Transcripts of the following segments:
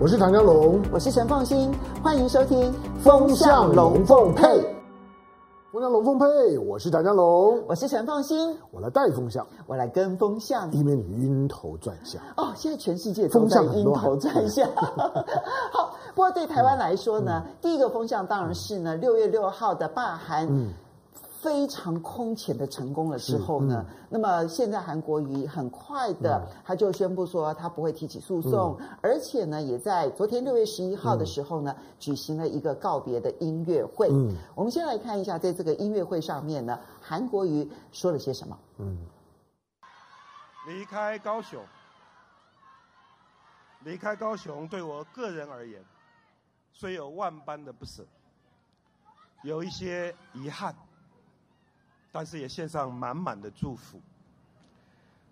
我是唐江龙，我是陈凤新，欢迎收听《风向龙凤配》。风向龙凤配，我是唐江龙，我是陈凤新，我来带风向，我来跟风向，以免你晕头转向。哦，现在全世界都在晕头转向。好，不过对台湾来说呢，嗯、第一个风向当然是呢，六月六号的罢韩。嗯非常空前的成功了之后呢，嗯、那么现在韩国瑜很快的他就宣布说他不会提起诉讼，嗯、而且呢也在昨天六月十一号的时候呢、嗯、举行了一个告别的音乐会。嗯，我们先来看一下在这个音乐会上面呢，韩国瑜说了些什么。嗯，离开高雄，离开高雄对我个人而言，虽有万般的不舍，有一些遗憾。但是也献上满满的祝福，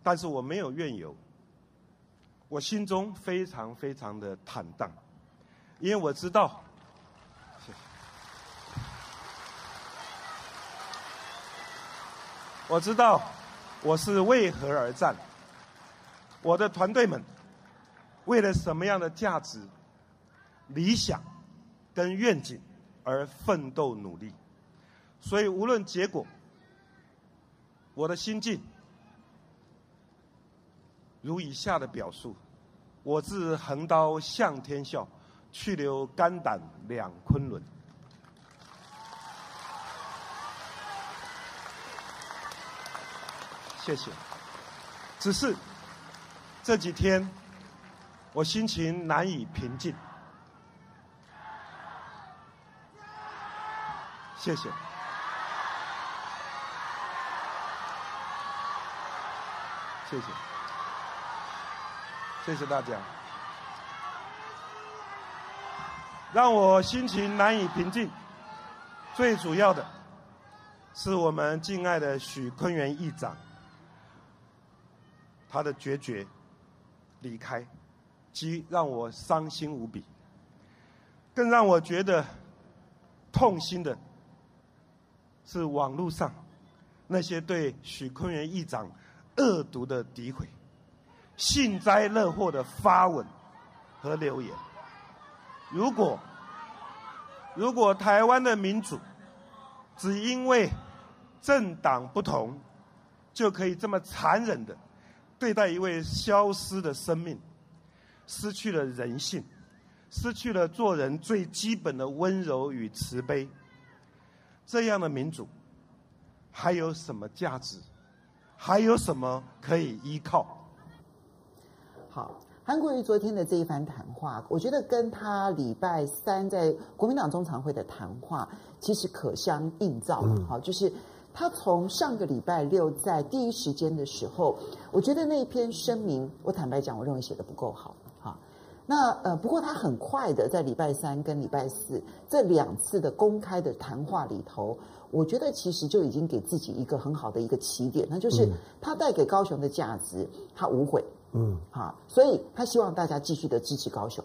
但是我没有怨尤，我心中非常非常的坦荡，因为我知道，我知道。我是为何而战，我的团队们。为了什么样的价值、理想。跟愿景。而奋斗努力，所以无论结果。我的心境如以下的表述：我自横刀向天笑，去留肝胆两昆仑。谢谢。只是这几天我心情难以平静。谢谢。谢谢，谢谢大家。让我心情难以平静，最主要的是我们敬爱的许昆源议长，他的决绝离开，即让我伤心无比。更让我觉得痛心的是网络上那些对许昆源议长。恶毒的诋毁，幸灾乐祸的发文和留言。如果如果台湾的民主只因为政党不同，就可以这么残忍的对待一位消失的生命，失去了人性，失去了做人最基本的温柔与慈悲，这样的民主还有什么价值？还有什么可以依靠？好，韩国瑜昨天的这一番谈话，我觉得跟他礼拜三在国民党中常会的谈话其实可相映照。好，就是他从上个礼拜六在第一时间的时候，我觉得那一篇声明，我坦白讲，我认为写的不够好。好，那呃，不过他很快的在礼拜三跟礼拜四这两次的公开的谈话里头。我觉得其实就已经给自己一个很好的一个起点，那就是他带给高雄的价值，他无悔，嗯，好，所以他希望大家继续的支持高雄，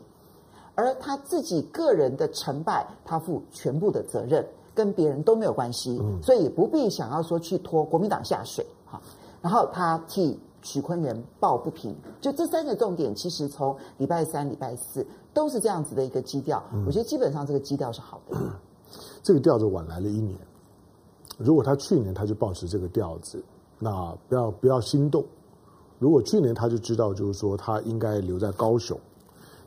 而他自己个人的成败，他负全部的责任，跟别人都没有关系，所以也不必想要说去拖国民党下水，好，然后他替许坤元抱不平，就这三个重点，其实从礼拜三、礼拜四都是这样子的一个基调，我觉得基本上这个基调是好的，这个调子晚来了一年。如果他去年他就保持这个调子，那不要不要心动。如果去年他就知道，就是说他应该留在高雄，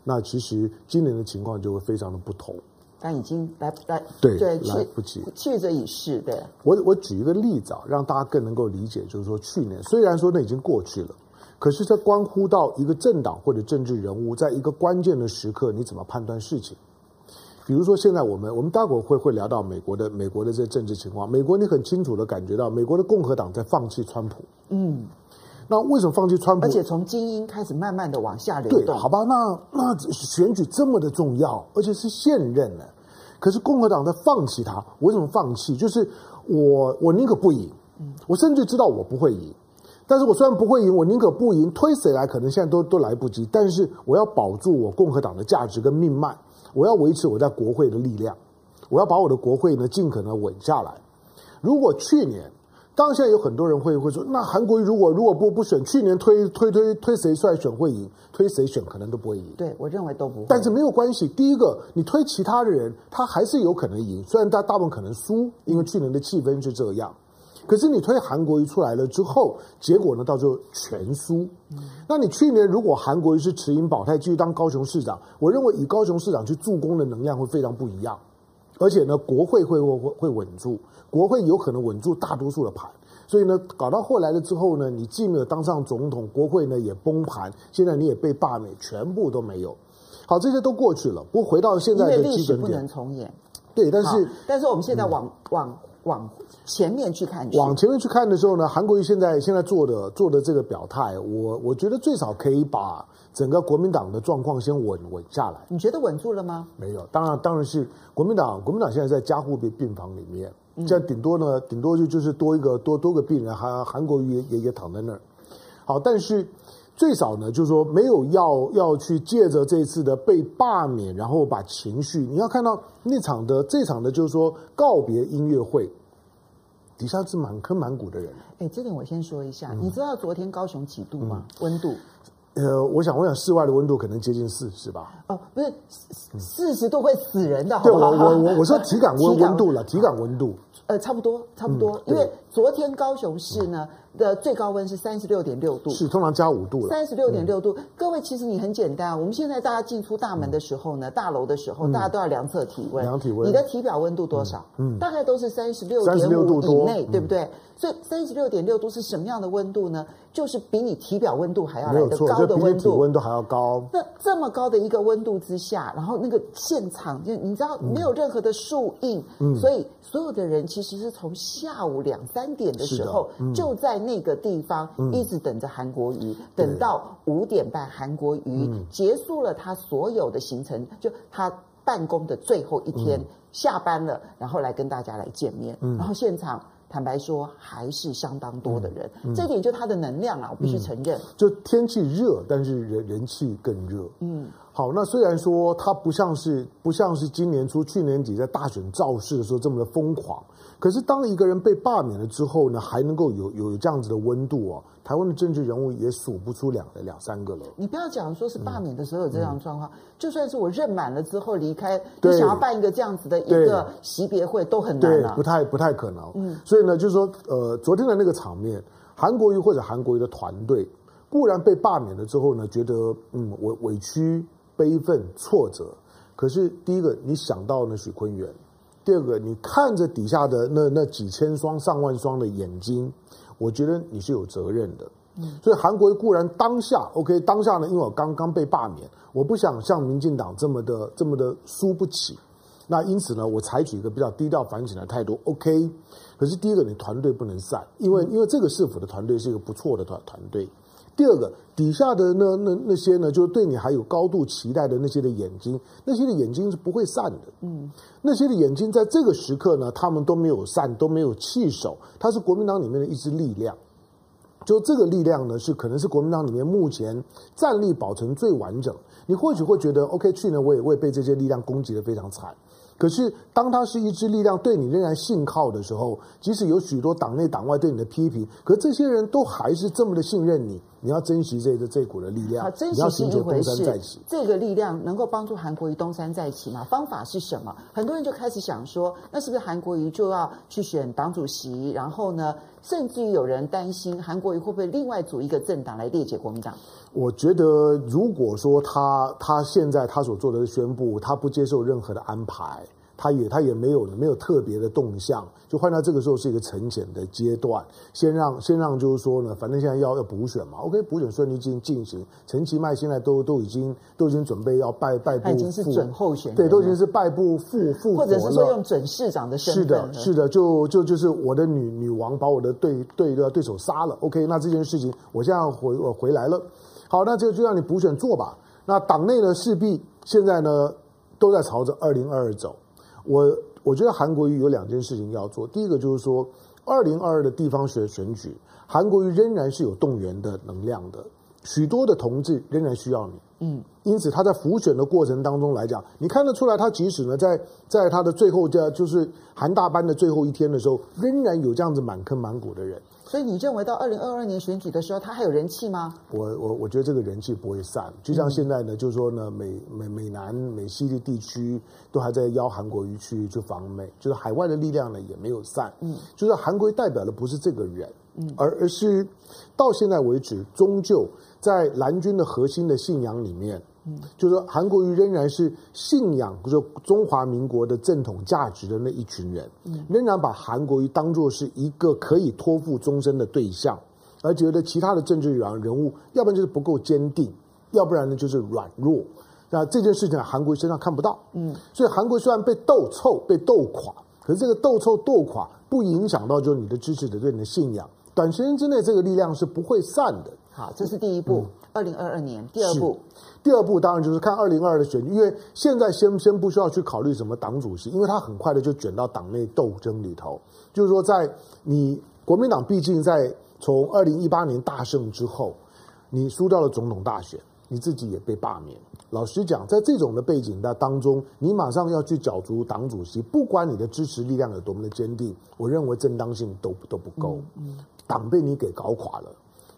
那其实今年的情况就会非常的不同。但已经来来对对来不及，去则已逝。对，我我举一个例子啊，让大家更能够理解，就是说去年虽然说那已经过去了，可是这关乎到一个政党或者政治人物，在一个关键的时刻，你怎么判断事情？比如说，现在我们我们待会儿会会聊到美国的美国的这政治情况。美国，你很清楚的感觉到，美国的共和党在放弃川普。嗯，那为什么放弃川普？而且从精英开始慢慢的往下流动。对，好吧，那那选举这么的重要，而且是现任呢。可是共和党在放弃他，为什么放弃？就是我我宁可不赢，我甚至知道我不会赢，但是我虽然不会赢，我宁可不赢，推谁来可能现在都都来不及，但是我要保住我共和党的价值跟命脉。我要维持我在国会的力量，我要把我的国会呢尽可能稳下来。如果去年当然现在有很多人会会说，那韩国瑜如果如果不不选，去年推推推推谁出来选会赢，推谁选可能都不会赢。对，我认为都不会。但是没有关系，第一个你推其他的人，他还是有可能赢，虽然他大部分可能输，因为去年的气氛是这样。可是你推韩国瑜出来了之后，结果呢，到最后全输。嗯、那你去年如果韩国瑜是持盈保泰继续当高雄市长，我认为以高雄市长去助攻的能量会非常不一样，而且呢，国会会会会稳住，国会有可能稳住大多数的盘。所以呢，搞到后来了之后呢，你既没有当上总统，国会呢也崩盘，现在你也被罢免，全部都没有。好，这些都过去了。不过回到现在的基本点，不能重演。对，但是但是我们现在往、嗯、往。往前面去看，往前面去看的时候呢，韩国瑜现在现在做的做的这个表态，我我觉得最少可以把整个国民党的状况先稳稳下来。你觉得稳住了吗？没有，当然当然是国民党，国民党现在在加护病病房里面，现在顶多呢，顶多就就是多一个多多个病人，韩韩国瑜也也也躺在那儿。好，但是最少呢，就是说没有要要去借着这次的被罢免，然后把情绪，你要看到那场的这场的，就是说告别音乐会。底下是满坑满谷的人。哎，这点我先说一下。嗯、你知道昨天高雄几度吗？嗯、温度？呃，我想，我想室外的温度可能接近四十吧。哦，不是，四十度会死人的，好不好？对，我我我我说 体感温温度了，体感温度。呃，差不多，差不多，嗯、因为昨天高雄市呢。嗯的最高温是三十六点六度，是通常加五度了。三十六点六度，嗯、各位其实你很简单，我们现在大家进出大门的时候呢，嗯、大楼的时候，大家都要量测体温。量体温，你的体表温度多少？嗯，大概都是三十六点五以内，对不对？所以三十六点六度是什么样的温度呢？就是比你体表温度还要来的高的温度，比体温度还要高。那这么高的一个温度之下，然后那个现场就你知道没有任何的树荫，嗯，所以所有的人其实是从下午两三点的时候就在那个地方。一直等着韩国瑜，等到五点半，韩国瑜结束了他所有的行程，就他办公的最后一天下班了，然后来跟大家来见面。然后现场坦白说还是相当多的人，这点就他的能量啊，我必须承认。就天气热，但是人人气更热。嗯，好，那虽然说它不像是不像是今年初、去年底在大选造势的时候这么的疯狂。可是，当一个人被罢免了之后呢，还能够有有这样子的温度哦，台湾的政治人物也数不出两个两三个了。你不要讲说是罢免的时候有这样状况，嗯、就算是我任满了之后离开，对你想要办一个这样子的一个惜别会都很难、啊、对，不太不太可能。嗯，所以呢，就是说，呃，昨天的那个场面，韩国瑜或者韩国瑜的团队固然被罢免了之后呢，觉得嗯委委屈、悲愤、挫折。可是第一个，你想到呢许坤元。第二个，你看着底下的那那几千双、上万双的眼睛，我觉得你是有责任的。嗯，所以韩国固然当下 OK，当下呢，因为我刚刚被罢免，我不想像民进党这么的这么的输不起。那因此呢，我采取一个比较低调反省的态度。OK，可是第一个，你团队不能散，因为因为这个市府的团队是一个不错的团团队。第二个，底下的那那那些呢，就是对你还有高度期待的那些的眼睛，那些的眼睛是不会散的。嗯，那些的眼睛在这个时刻呢，他们都没有散，都没有弃守，它是国民党里面的一支力量。就这个力量呢，是可能是国民党里面目前战力保存最完整。你或许会觉得，OK，去年我也会被这些力量攻击的非常惨。可是，当他是一支力量，对你仍然信靠的时候，即使有许多党内党外对你的批评，可这些人都还是这么的信任你。你要珍惜这个这股的力量，珍惜是一回事。这个力量能够帮助韩国瑜东山再起吗？方法是什么？很多人就开始想说，那是不是韩国瑜就要去选党主席？然后呢，甚至于有人担心韩国瑜会不会另外组一个政党来裂解国民党？我觉得，如果说他他现在他所做的宣布，他不接受任何的安排。他也他也没有没有特别的动向，就换到这个时候是一个沉潜的阶段，先让先让就是说呢，反正现在要要补选嘛，OK，补选顺利进进行，陈其迈现在都都已经都已经准备要拜拜部，已经是准候选人，对，都已经是拜部复复活了，或者是说用准市长的身份，是的，是的，就就就是我的女女王把我的对对的对手杀了，OK，那这件事情我现在回我回来了，好，那这个就让你补选做吧，那党内呢势必现在呢都在朝着二零二二走。我我觉得韩国瑜有两件事情要做，第一个就是说，二零二二的地方选选举，韩国瑜仍然是有动员的能量的，许多的同志仍然需要你，嗯，因此他在浮选的过程当中来讲，你看得出来，他即使呢在在他的最后这，就是韩大班的最后一天的时候，仍然有这样子满坑满谷的人。所以你认为到二零二二年选举的时候，他还有人气吗？我我我觉得这个人气不会散，就像现在呢，嗯、就是说呢，美美美南美西的地区都还在邀韩国瑜去去访美，就是海外的力量呢也没有散。嗯，就是韩国瑜代表的不是这个人，嗯，而而是到现在为止，终究在蓝军的核心的信仰里面。嗯，就是说，韩国瑜仍然是信仰，就是中华民国的正统价值的那一群人，嗯，仍然把韩国瑜当作是一个可以托付终身的对象，而觉得其他的政治人人物，要不然就是不够坚定，要不然呢就是软弱。那这件事情，韩国瑜身上看不到，嗯，所以韩国瑜虽然被斗臭、被斗垮，可是这个斗臭、斗垮不影响到就是你的支持者对你的信仰，短时间之内这个力量是不会散的。好，这是第一步。二零二二年，第二步，第二步当然就是看二零二二的选举，因为现在先先不需要去考虑什么党主席，因为他很快的就卷到党内斗争里头。就是说，在你国民党毕竟在从二零一八年大胜之后，你输掉了总统大选，你自己也被罢免。老实讲，在这种的背景的当中，你马上要去角逐党主席，不管你的支持力量有多么的坚定，我认为正当性都都不够，嗯，党被你给搞垮了。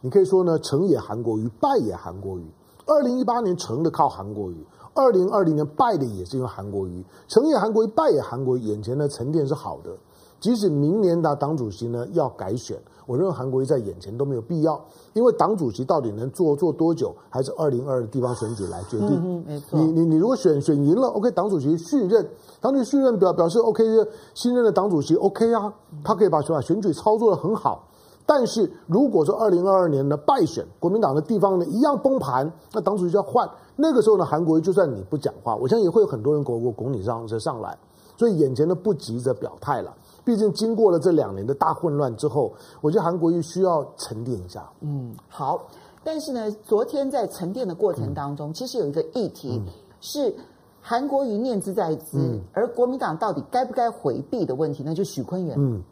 你可以说呢，成也韩国瑜，败也韩国瑜。二零一八年成的靠韩国瑜，二零二零年败的也是因为韩国瑜。成也韩国瑜，败也韩国瑜。眼前的沉淀是好的，即使明年的党主席呢要改选，我认为韩国瑜在眼前都没有必要，因为党主席到底能做做多久，还是二零二地方选举来决定。嗯，没错。你你你如果选选赢了，OK，党主席续任，党主席续任表表示 OK，新任的党主席 OK 啊，他可以把把选举操作的很好。但是如果说二零二二年的败选，国民党的地方呢一样崩盘，那党主席就要换。那个时候呢，韩国瑜就算你不讲话，我相信也会有很多人拱拱拱你上车上来。所以眼前呢不急着表态了，毕竟经过了这两年的大混乱之后，我觉得韩国瑜需要沉淀一下。嗯，好。但是呢，昨天在沉淀的过程当中，嗯、其实有一个议题、嗯、是韩国瑜念兹在兹，嗯、而国民党到底该不该回避的问题，那就是许昆源。嗯。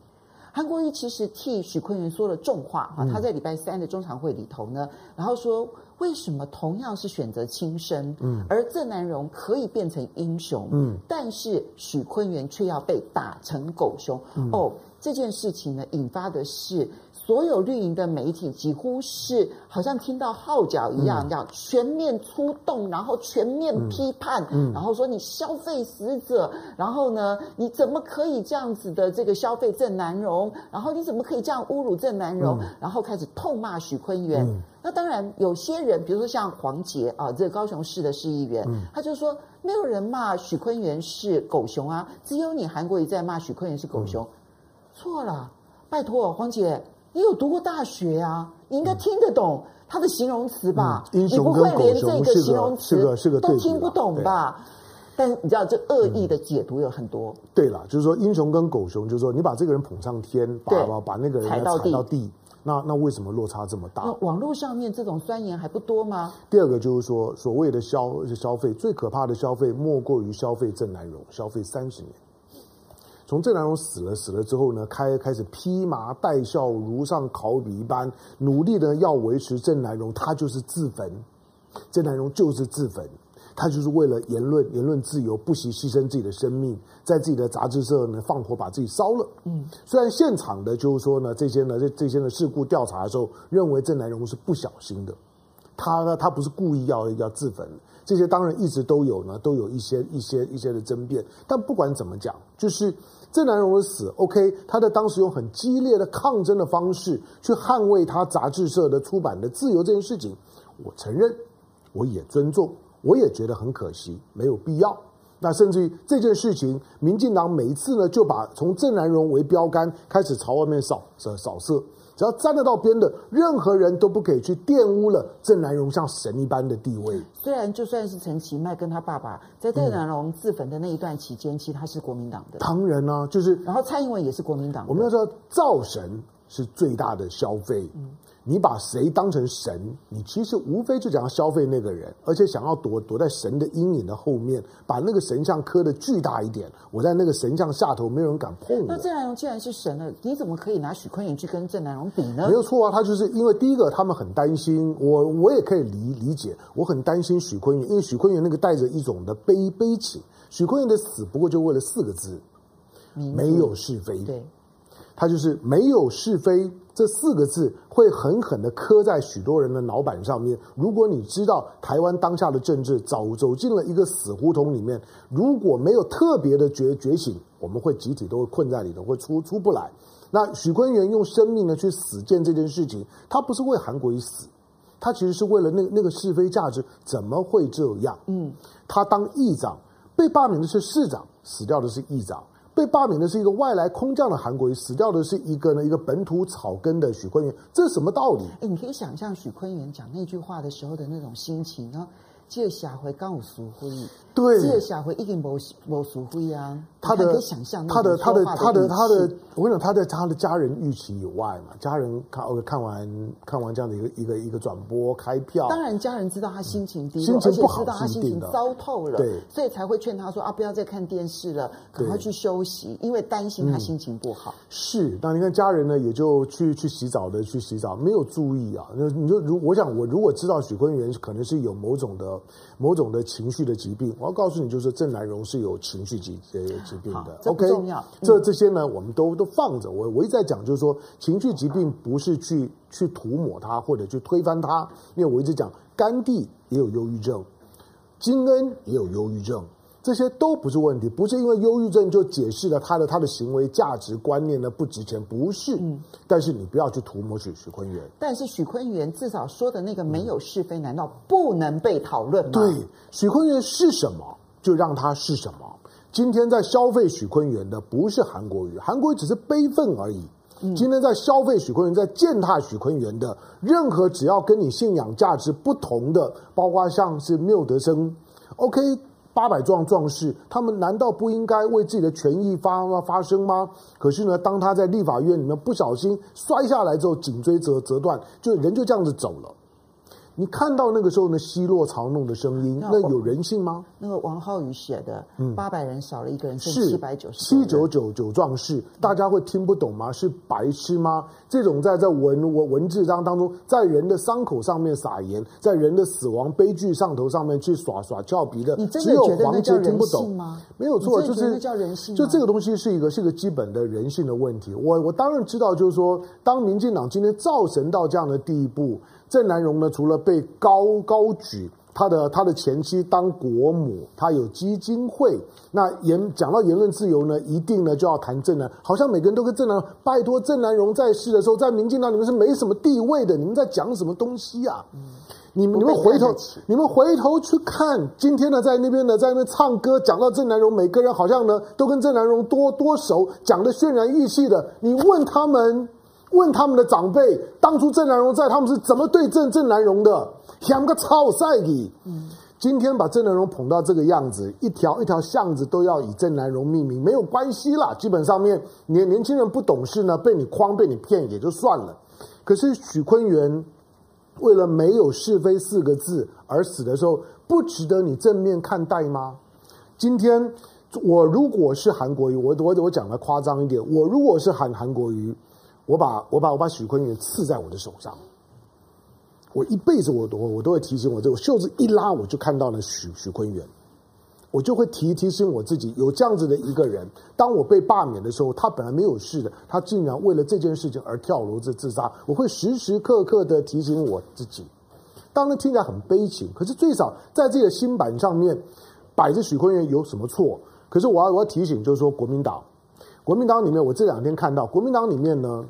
韩国瑜其实替许坤元说了重话啊，他在礼拜三的中常会里头呢，然后说为什么同样是选择轻生，嗯，而郑南荣可以变成英雄，嗯，但是许坤元却要被打成狗熊，嗯、哦，这件事情呢，引发的是。所有绿营的媒体几乎是好像听到号角一样，这样全面出动，然后全面批判，然后说你消费死者，然后呢，你怎么可以这样子的这个消费郑南榕？然后你怎么可以这样侮辱郑南榕？然后开始痛骂许坤元。那当然，有些人，比如说像黄杰啊，这个高雄市的市议员，他就说没有人骂许坤元是狗熊啊，只有你韩国瑜在骂许坤元是狗熊，错了，拜托黄捷。你有读过大学啊？你应该听得懂他的形容词吧？嗯、英雄你不会连这个形容词都听不懂吧？但你知道这恶意的解读有很多。嗯、对了，就是说英雄跟狗熊，就是说你把这个人捧上天，把把把那个人踩到地，到地那那为什么落差这么大？那网络上面这种酸言还不多吗？第二个就是说，所谓的消消费，最可怕的消费莫过于消费正南荣，消费三十年。从郑南榕死了死了之后呢，开开始披麻戴孝，如上考妣一般，努力的要维持郑南榕，他就是自焚。郑南榕就是自焚，他就是为了言论言论自由，不惜牺牲自己的生命，在自己的杂志社呢放火把自己烧了。嗯，虽然现场的就是说呢，这些呢这这些呢事故调查的时候，认为郑南榕是不小心的，他呢他不是故意要要自焚。这些当然一直都有呢，都有一些一些一些的争辩。但不管怎么讲，就是郑南榕的死，OK，他在当时用很激烈的抗争的方式去捍卫他杂志社的出版的自由这件事情，我承认，我也尊重，我也觉得很可惜，没有必要。那甚至于这件事情，民进党每一次呢就把从郑南榕为标杆开始朝外面扫扫扫射。只要沾得到边的任何人都不可以去玷污了郑南荣像神一般的地位。虽然就算是陈其迈跟他爸爸在郑南荣自焚的那一段期间，嗯、其实他是国民党的。当然啊，就是。然后蔡英文也是国民党。我们要知道，造神是最大的消费。你把谁当成神？你其实无非就想要消费那个人，而且想要躲躲在神的阴影的后面，把那个神像磕的巨大一点。我在那个神像下头，没有人敢碰我。那郑南榕既然是神了，你怎么可以拿许坤元去跟郑南榕比呢？没有错啊，他就是因为第一个，他们很担心我，我也可以理理解，我很担心许坤元，因为许坤元那个带着一种的悲悲情。许坤元的死不过就为了四个字：没有是非。对。他就是没有是非这四个字会狠狠的刻在许多人的脑板上面。如果你知道台湾当下的政治走走进了一个死胡同里面，如果没有特别的觉觉醒，我们会集体都会困在里头，会出出不来。那许坤元用生命呢去死谏这件事情，他不是为韩国瑜死，他其实是为了那那个是非价值，怎么会这样？嗯，他当议长被罢免的是市长，死掉的是议长。被罢免的是一个外来空降的韩国瑜，死掉的是一个呢一个本土草根的许坤元，这是什么道理？哎，你可以想象许坤元讲那句话的时候的那种心情呢？这下回刚有赎回，对，这下回一定没没赎回啊。他的想象他的他的他的他的，我跟你讲，他在他的家人预期以外嘛，家人看看完看完这样的一个一个一个转播开票，当然家人知道他心情低落，心情不好，知道他心情糟透了，对，所以才会劝他说啊，不要再看电视了，赶快去休息，因为担心他心情不好。嗯、是，那你看家人呢，也就去去洗澡的去洗澡，没有注意啊。那你就如我想，我如果知道许坤元可能是有某种的。某种的情绪的疾病，我要告诉你，就是郑南荣是有情绪疾呃疾病的。OK，这这些呢，我们都都放着。我我一直在讲，就是说情绪疾病不是去去涂抹它或者去推翻它，因为我一直讲，甘地也有忧郁症，金恩也有忧郁症。这些都不是问题，不是因为忧郁症就解释了他的他的行为价值观念呢不值钱，不是。嗯，但是你不要去涂抹许许坤元。但是许坤元至少说的那个没有是非，难道不能被讨论吗？对，许坤元是什么，就让他是什么。今天在消费许坤元的不是韩国瑜，韩国瑜只是悲愤而已。嗯，今天在消费许坤元，在践踏许坤元的任何只要跟你信仰价值不同的，包括像是缪德生，OK。八百壮壮士，他们难道不应该为自己的权益发发声吗？可是呢，当他在立法院里面不小心摔下来之后，颈椎折折断，就人就这样子走了。你看到那个时候呢，奚落嘲弄的声音，那有人性吗？那个王浩宇写的，八百人少了一个人，是七百九十七九九九壮士，大家会听不懂吗？是白痴吗？这种在在文文文字当当中，在人的伤口上面撒盐，在人的死亡悲剧上头上面去耍耍俏皮的，你真的觉得那叫人性吗？没有错，就是叫人性。就这个东西是一个是一个基本的人性的问题。我我当然知道，就是说，当民进党今天造神到这样的地步。郑南荣呢，除了被高高举他的他的前妻当国母，他有基金会。那言讲到言论自由呢，一定呢就要谈郑南，好像每个人都跟郑南拜托郑南榕在世的时候，在民进党里面是没什么地位的。你们在讲什么东西啊？你们你们回头你们回头去看，今天呢在那边呢在那边唱歌，讲到郑南榕，每个人好像呢都跟郑南榕多多熟，讲的渲染欲泣的。你问他们。问他们的长辈，当初郑南榕在，他们是怎么对郑郑南榕的？两个超赛的。嗯，今天把郑南榕捧到这个样子，一条一条巷子都要以郑南榕命名，没有关系啦。基本上面年年轻人不懂事呢，被你诓被你骗也就算了。可是许坤元为了没有是非四个字而死的时候，不值得你正面看待吗？今天我如果是韩国瑜，我我我讲的夸张一点，我如果是韩韩国瑜。我把我把我把许坤元刺在我的手上，我一辈子我都我都会提醒我，这个袖子一拉，我就看到了许许坤元，我就会提提醒我自己，有这样子的一个人，当我被罢免的时候，他本来没有事的，他竟然为了这件事情而跳楼自自杀，我会时时刻刻的提醒我自己。当然听起来很悲情，可是最少在这个新版上面摆着许坤元有什么错？可是我要我要提醒，就是说国民党。国民党里面，我这两天看到国民党里面呢，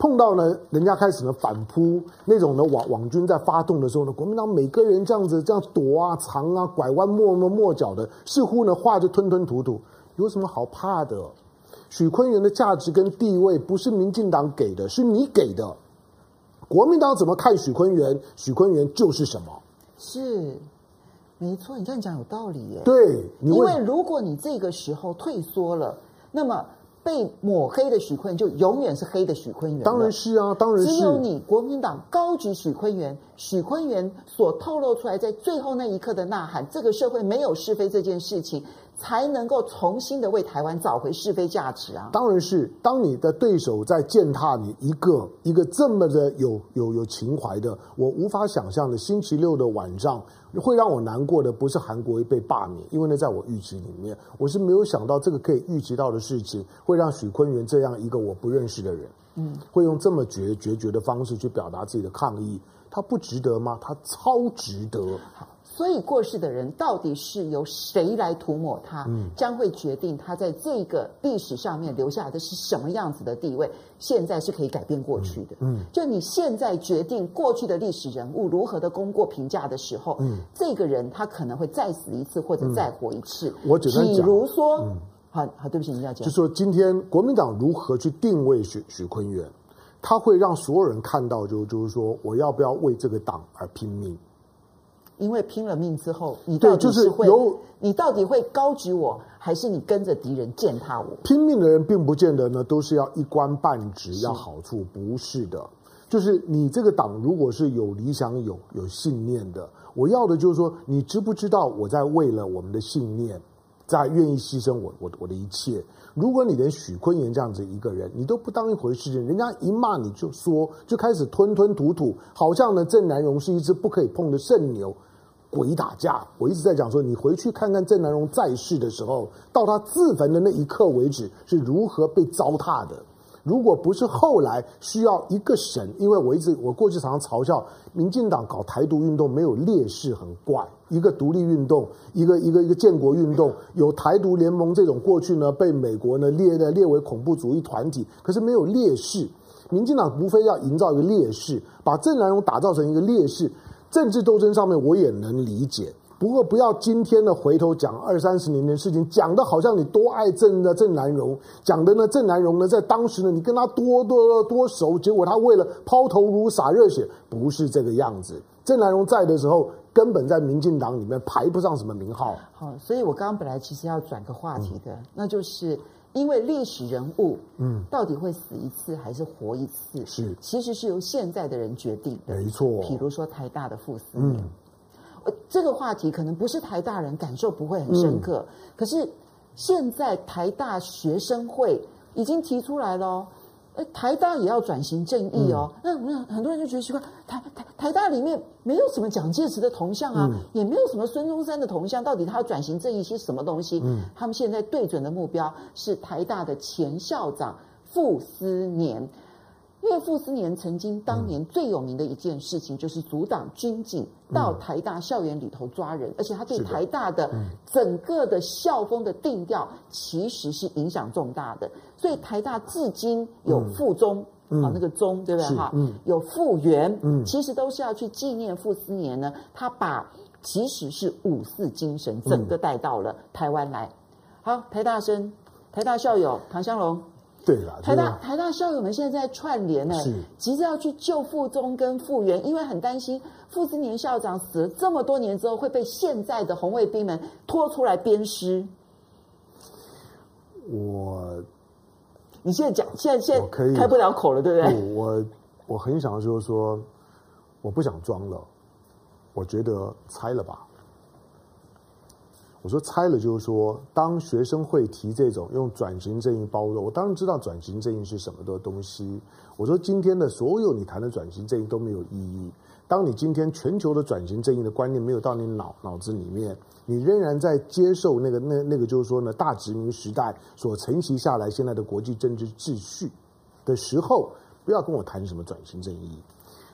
碰到呢，人家开始呢反扑那种呢网网军在发动的时候呢，国民党每个人这样子这样躲啊藏啊拐弯抹抹抹角的，似乎呢话就吞吞吐吐，有什么好怕的？许坤元的价值跟地位不是民进党给的，是你给的。国民党怎么看许坤元？许坤元就是什么？是，没错，你这样讲有道理耶。对，因为如果你这个时候退缩了，那么。被抹黑的许坤元就永远是黑的许坤元。当然是啊，当然是。只有你国民党高举许坤元，许坤元所透露出来，在最后那一刻的呐喊，这个社会没有是非这件事情。才能够重新的为台湾找回是非价值啊！当然是，当你的对手在践踏你一个一个这么的有有有情怀的，我无法想象的星期六的晚上会让我难过的，不是韩国瑜被罢免，因为呢，在我预期里面，我是没有想到这个可以预期到的事情，会让许坤元这样一个我不认识的人，嗯，会用这么决决绝的方式去表达自己的抗议，他不值得吗？他超值得。所以过世的人到底是由谁来涂抹他，将会决定他在这个历史上面留下来的是什么样子的地位。现在是可以改变过去的，嗯，就你现在决定过去的历史人物如何的功过评价的时候，嗯，这个人他可能会再死一次或者再活一次。我只能讲，比如说，好好，对不起，你要讲，就说今天国民党如何去定位许许坤元，他会让所有人看到，就就是说，我要不要为这个党而拼命。因为拼了命之后，你到底是会，你到底会高举我，还是你跟着敌人践踏我？拼命的人并不见得呢，都是要一官半职要好处，不是的。就是你这个党如果是有理想、有有信念的，我要的就是说，你知不知道我在为了我们的信念，在愿意牺牲我我我的一切？如果你连许坤元这样子一个人，你都不当一回事情，人家一骂你就说，就开始吞吞吐吐，好像呢郑南榕是一只不可以碰的圣牛。鬼打架，我一直在讲说，你回去看看郑南榕在世的时候，到他自焚的那一刻为止，是如何被糟蹋的。如果不是后来需要一个神，因为我一直我过去常常嘲笑民进党搞台独运动没有烈士很怪，一个独立运动，一个一个一个建国运动，有台独联盟这种过去呢被美国呢列的列为恐怖主义团体，可是没有烈士。民进党无非要营造一个烈士，把郑南榕打造成一个烈士。政治斗争上面我也能理解，不过不要今天呢回头讲二三十年的事情，讲的好像你多爱郑的郑南榕，讲的呢郑南榕呢在当时呢你跟他多多多熟，结果他为了抛头颅洒热血，不是这个样子。郑南榕在的时候，根本在民进党里面排不上什么名号。好，所以我刚刚本来其实要转个话题的，嗯、那就是。因为历史人物，嗯，到底会死一次还是活一次？是，其实是由现在的人决定的。没错。比如说台大的傅斯年，嗯，这个话题可能不是台大人感受不会很深刻，嗯，可是现在台大学生会已经提出来了。台大也要转型正义哦，嗯、那很多人就觉得奇怪，台台台大里面没有什么蒋介石的铜像啊，嗯、也没有什么孙中山的铜像，到底他要转型正义是什么东西？嗯，他们现在对准的目标是台大的前校长傅斯年。因为傅斯年曾经当年最有名的一件事情，就是阻挡军警到台大校园里头抓人，而且他对台大的整个的校风的定调，其实是影响重大的。所以台大至今有附中啊，那个宗对不对哈？有复原，其实都是要去纪念傅斯年呢。他把其实是五四精神整个带到了台湾来。好，台大生，台大校友唐香龙。对了，台大台大校友们现在在串联呢，急着要去救傅宗跟复原，因为很担心傅斯年校长死了这么多年之后会被现在的红卫兵们拖出来鞭尸。我，你现在讲，现在现在开不了口了，对不对？我我很想就是说，我不想装了，我觉得拆了吧。我说拆了，就是说，当学生会提这种用转型正义包装，我当然知道转型正义是什么的东西。我说今天的所有你谈的转型正义都没有意义。当你今天全球的转型正义的观念没有到你脑脑子里面，你仍然在接受那个那那个就是说呢，大殖民时代所承袭下来现在的国际政治秩序的时候，不要跟我谈什么转型正义。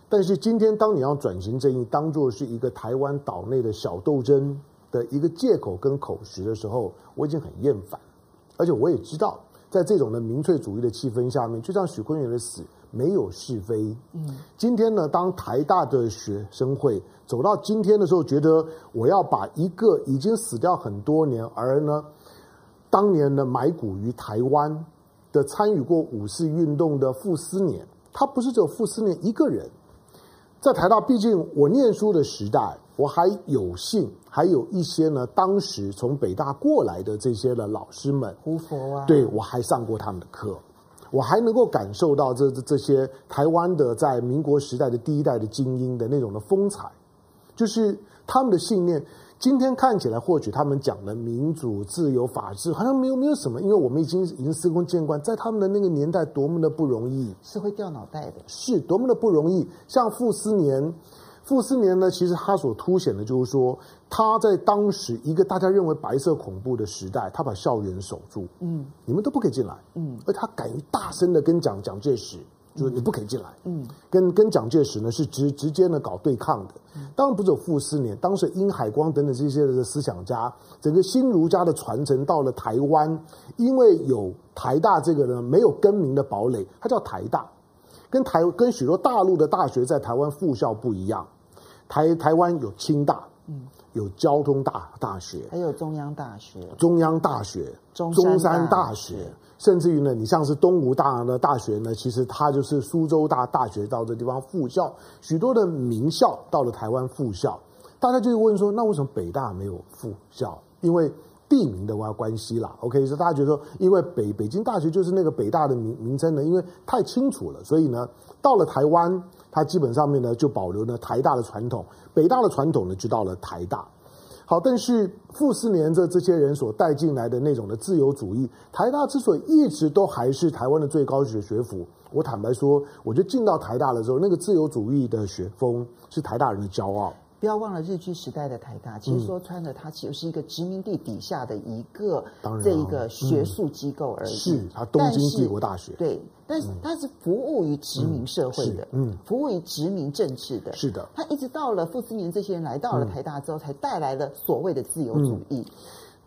但是今天当你要转型正义当做是一个台湾岛内的小斗争。的一个借口跟口实的时候，我已经很厌烦，而且我也知道，在这种的民粹主义的气氛下面，就像许坤元的死没有是非。嗯，今天呢，当台大的学生会走到今天的时候，觉得我要把一个已经死掉很多年，而呢，当年呢埋骨于台湾的参与过五四运动的傅斯年，他不是只有傅斯年一个人。在台大，毕竟我念书的时代，我还有幸还有一些呢，当时从北大过来的这些的老师们，胡佛啊，对，我还上过他们的课，我还能够感受到这这这些台湾的在民国时代的第一代的精英的那种的风采，就是他们的信念。今天看起来，或许他们讲的民主、自由、法治，好像没有没有什么，因为我们已经已经司空见惯，在他们的那个年代，多么的不容易，是会掉脑袋的，是多么的不容易。像傅斯年，傅斯年呢，其实他所凸显的就是说，他在当时一个大家认为白色恐怖的时代，他把校园守住，嗯，你们都不可以进来，嗯，而他敢于大声的跟蒋蒋介石。就是你不可以进来，嗯，跟跟蒋介石呢是直直接呢搞对抗的，当然不只有傅斯年，当时殷海光等等这些的思想家，整个新儒家的传承到了台湾，因为有台大这个呢没有更名的堡垒，它叫台大，跟台跟许多大陆的大学在台湾附校不一样，台台湾有清大，嗯。有交通大大学，还有中央大学，中央大学，中山大学，甚至于呢，你像是东吴大的大学呢，其实它就是苏州大大学到这地方附校，许多的名校到了台湾附校，大家就会问说，那为什么北大没有附校？因为地名的关关系啦。OK，所以大家觉得说，因为北北京大学就是那个北大的名名称呢，因为太清楚了，所以呢，到了台湾。它基本上面呢，就保留了台大的传统，北大的传统呢，就到了台大。好，但是傅斯年这这些人所带进来的那种的自由主义，台大之所以一直都还是台湾的最高学学府，我坦白说，我就进到台大的时候，那个自由主义的学风是台大人的骄傲。不要忘了日据时代的台大，其实说穿了，它其实是一个殖民地底下的一个这一个学术机构而已。嗯、是，它东京帝国大学。对，但是它是服务于殖民社会的，嗯，嗯服务于殖民政治的。是的，它一直到了傅斯年这些人来到了台大之后，才带来了所谓的自由主义。嗯、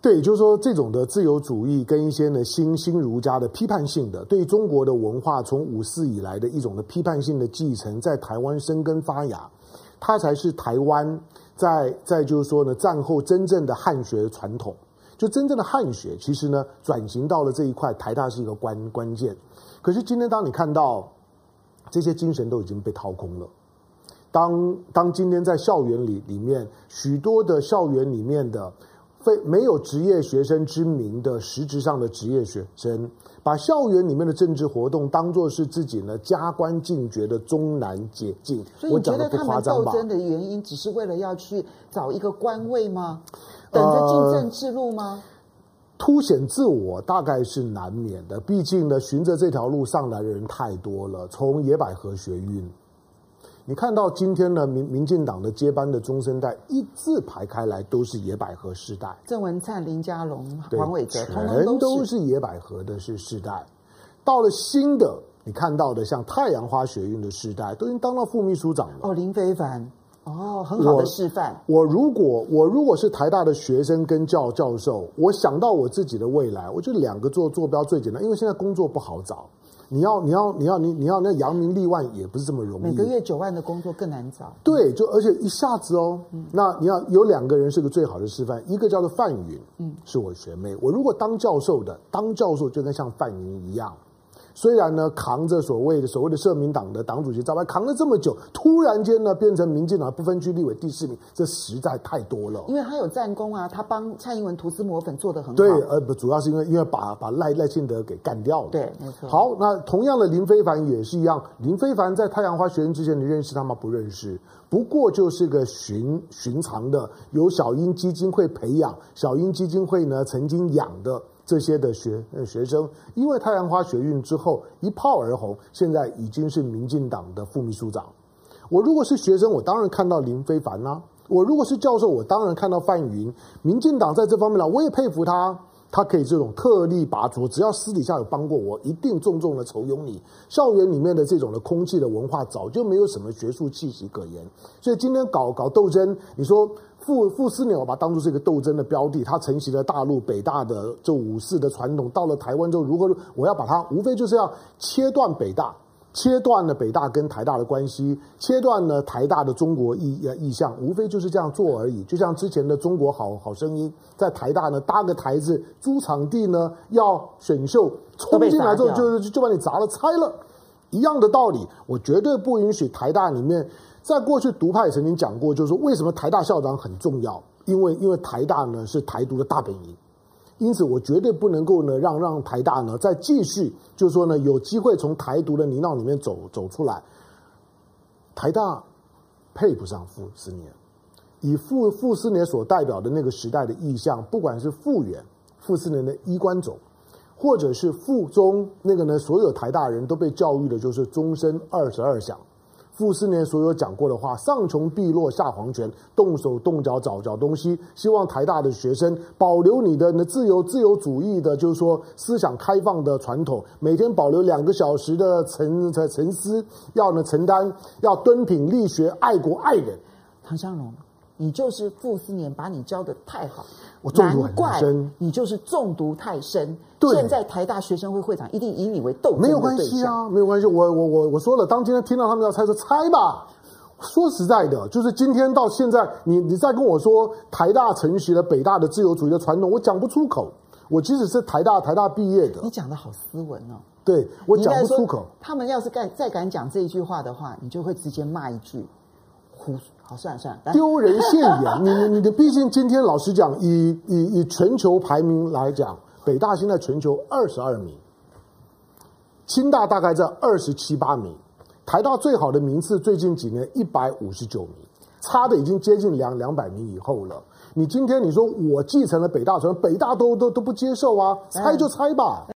对，就是说这种的自由主义跟一些呢新新儒家的批判性的，对中国的文化从五四以来的一种的批判性的继承，在台湾生根发芽。它才是台湾在在就是说呢，战后真正的汉学传统，就真正的汉学，其实呢转型到了这一块，台大是一个关关键。可是今天当你看到这些精神都已经被掏空了，当当今天在校园里里面许多的校园里面的。非没有职业学生之名的实质上的职业学生，把校园里面的政治活动当做是自己呢加官进爵的终南捷径。所以你觉得他们斗争的原因，只是为了要去找一个官位吗？等着进政治路吗？呃，凸显自我大概是难免的，毕竟呢，循着这条路上来的人太多了，从野百合学运。你看到今天呢，民民进党的接班的中生代一字排开来，都是野百合世代。郑文灿、林佳龙、黄伟哲，全都是野百合的是世代。到了新的，你看到的像太阳花学运的世代，都已经当到副秘书长了。哦，林非凡，哦，很好的示范。我，我如果我如果是台大的学生跟教教授，我想到我自己的未来，我就两个做坐标最简单，因为现在工作不好找。你要你要你要你你要那扬名立万也不是这么容易，每个月九万的工作更难找。对，就而且一下子哦，嗯、那你要有两个人是个最好的示范，一个叫做范云，嗯，是我学妹，我如果当教授的，当教授就跟像范云一样。虽然呢，扛着所谓的所谓的社民党的党主席招牌扛了这么久，突然间呢变成民进党不分区立委第四名，这实在太多了。因为他有战功啊，他帮蔡英文涂脂抹粉做得很好。对，呃，不，主要是因为因为把把赖赖清德给干掉了。对，没错。好，那同样的林非凡也是一样，林非凡在太阳花学运之前，你认识他吗？不认识，不过就是个寻寻常的，由小英基金会培养，小英基金会呢曾经养的。这些的学学生，因为太阳花学运之后一炮而红，现在已经是民进党的副秘书长。我如果是学生，我当然看到林非凡啦；我如果是教授，我当然看到范云。民进党在这方面呢，我也佩服他。他可以这种特立拔擢，只要私底下有帮过我，一定重重的酬庸你。校园里面的这种的空气的文化，早就没有什么学术气息可言。所以今天搞搞斗争，你说傅傅斯年把它当作是一个斗争的标的，他承袭了大陆北大的这五四的传统，到了台湾之后如何？我要把它，无非就是要切断北大。切断了北大跟台大的关系，切断了台大的中国意意向，无非就是这样做而已。就像之前的中国好好声音，在台大呢搭个台子，租场地呢要选秀，冲进来之后就就就把你砸了拆了，一样的道理。我绝对不允许台大里面在过去独派曾经讲过，就是说为什么台大校长很重要？因为因为台大呢是台独的大本营，因此我绝对不能够呢让让台大呢再继续，就是说呢有机会从台独的泥淖里面走走出来。台大配不上傅斯年，以傅傅斯年所代表的那个时代的意象，不管是傅园、傅斯年的衣冠冢，或者是傅中那个呢，所有台大人都被教育的就是终身二十二响。傅斯年所有讲过的话，上穷碧落下黄泉，动手动脚找找东西。希望台大的学生保留你的那自由自由主义的，就是说思想开放的传统，每天保留两个小时的沉沉思，要呢承担，要敦品力学，爱国爱人。唐湘龙，你就是傅斯年把你教的太好。我中毒很深，你就是中毒太深。对，现在台大学生会会长一定以你为斗。没有关系啊，没有关系。我我我我说了，当今天听到他们要猜，说猜吧。说实在的，就是今天到现在，你你再跟我说台大承袭了北大的自由主义的传统，我讲不出口。我即使是台大台大毕业的，你讲的好斯文哦。对，我讲不出口。他们要是敢再敢讲这一句话的话，你就会直接骂一句胡。好，算了算了，丢人现眼。你你你的，毕竟今天老实讲，以以以全球排名来讲，北大现在全球二十二名，清大大概在二十七八名，台大最好的名次最近几年一百五十九名，差的已经接近两两百名以后了。你今天你说我继承了北大传，北大都都都不接受啊，猜就猜吧。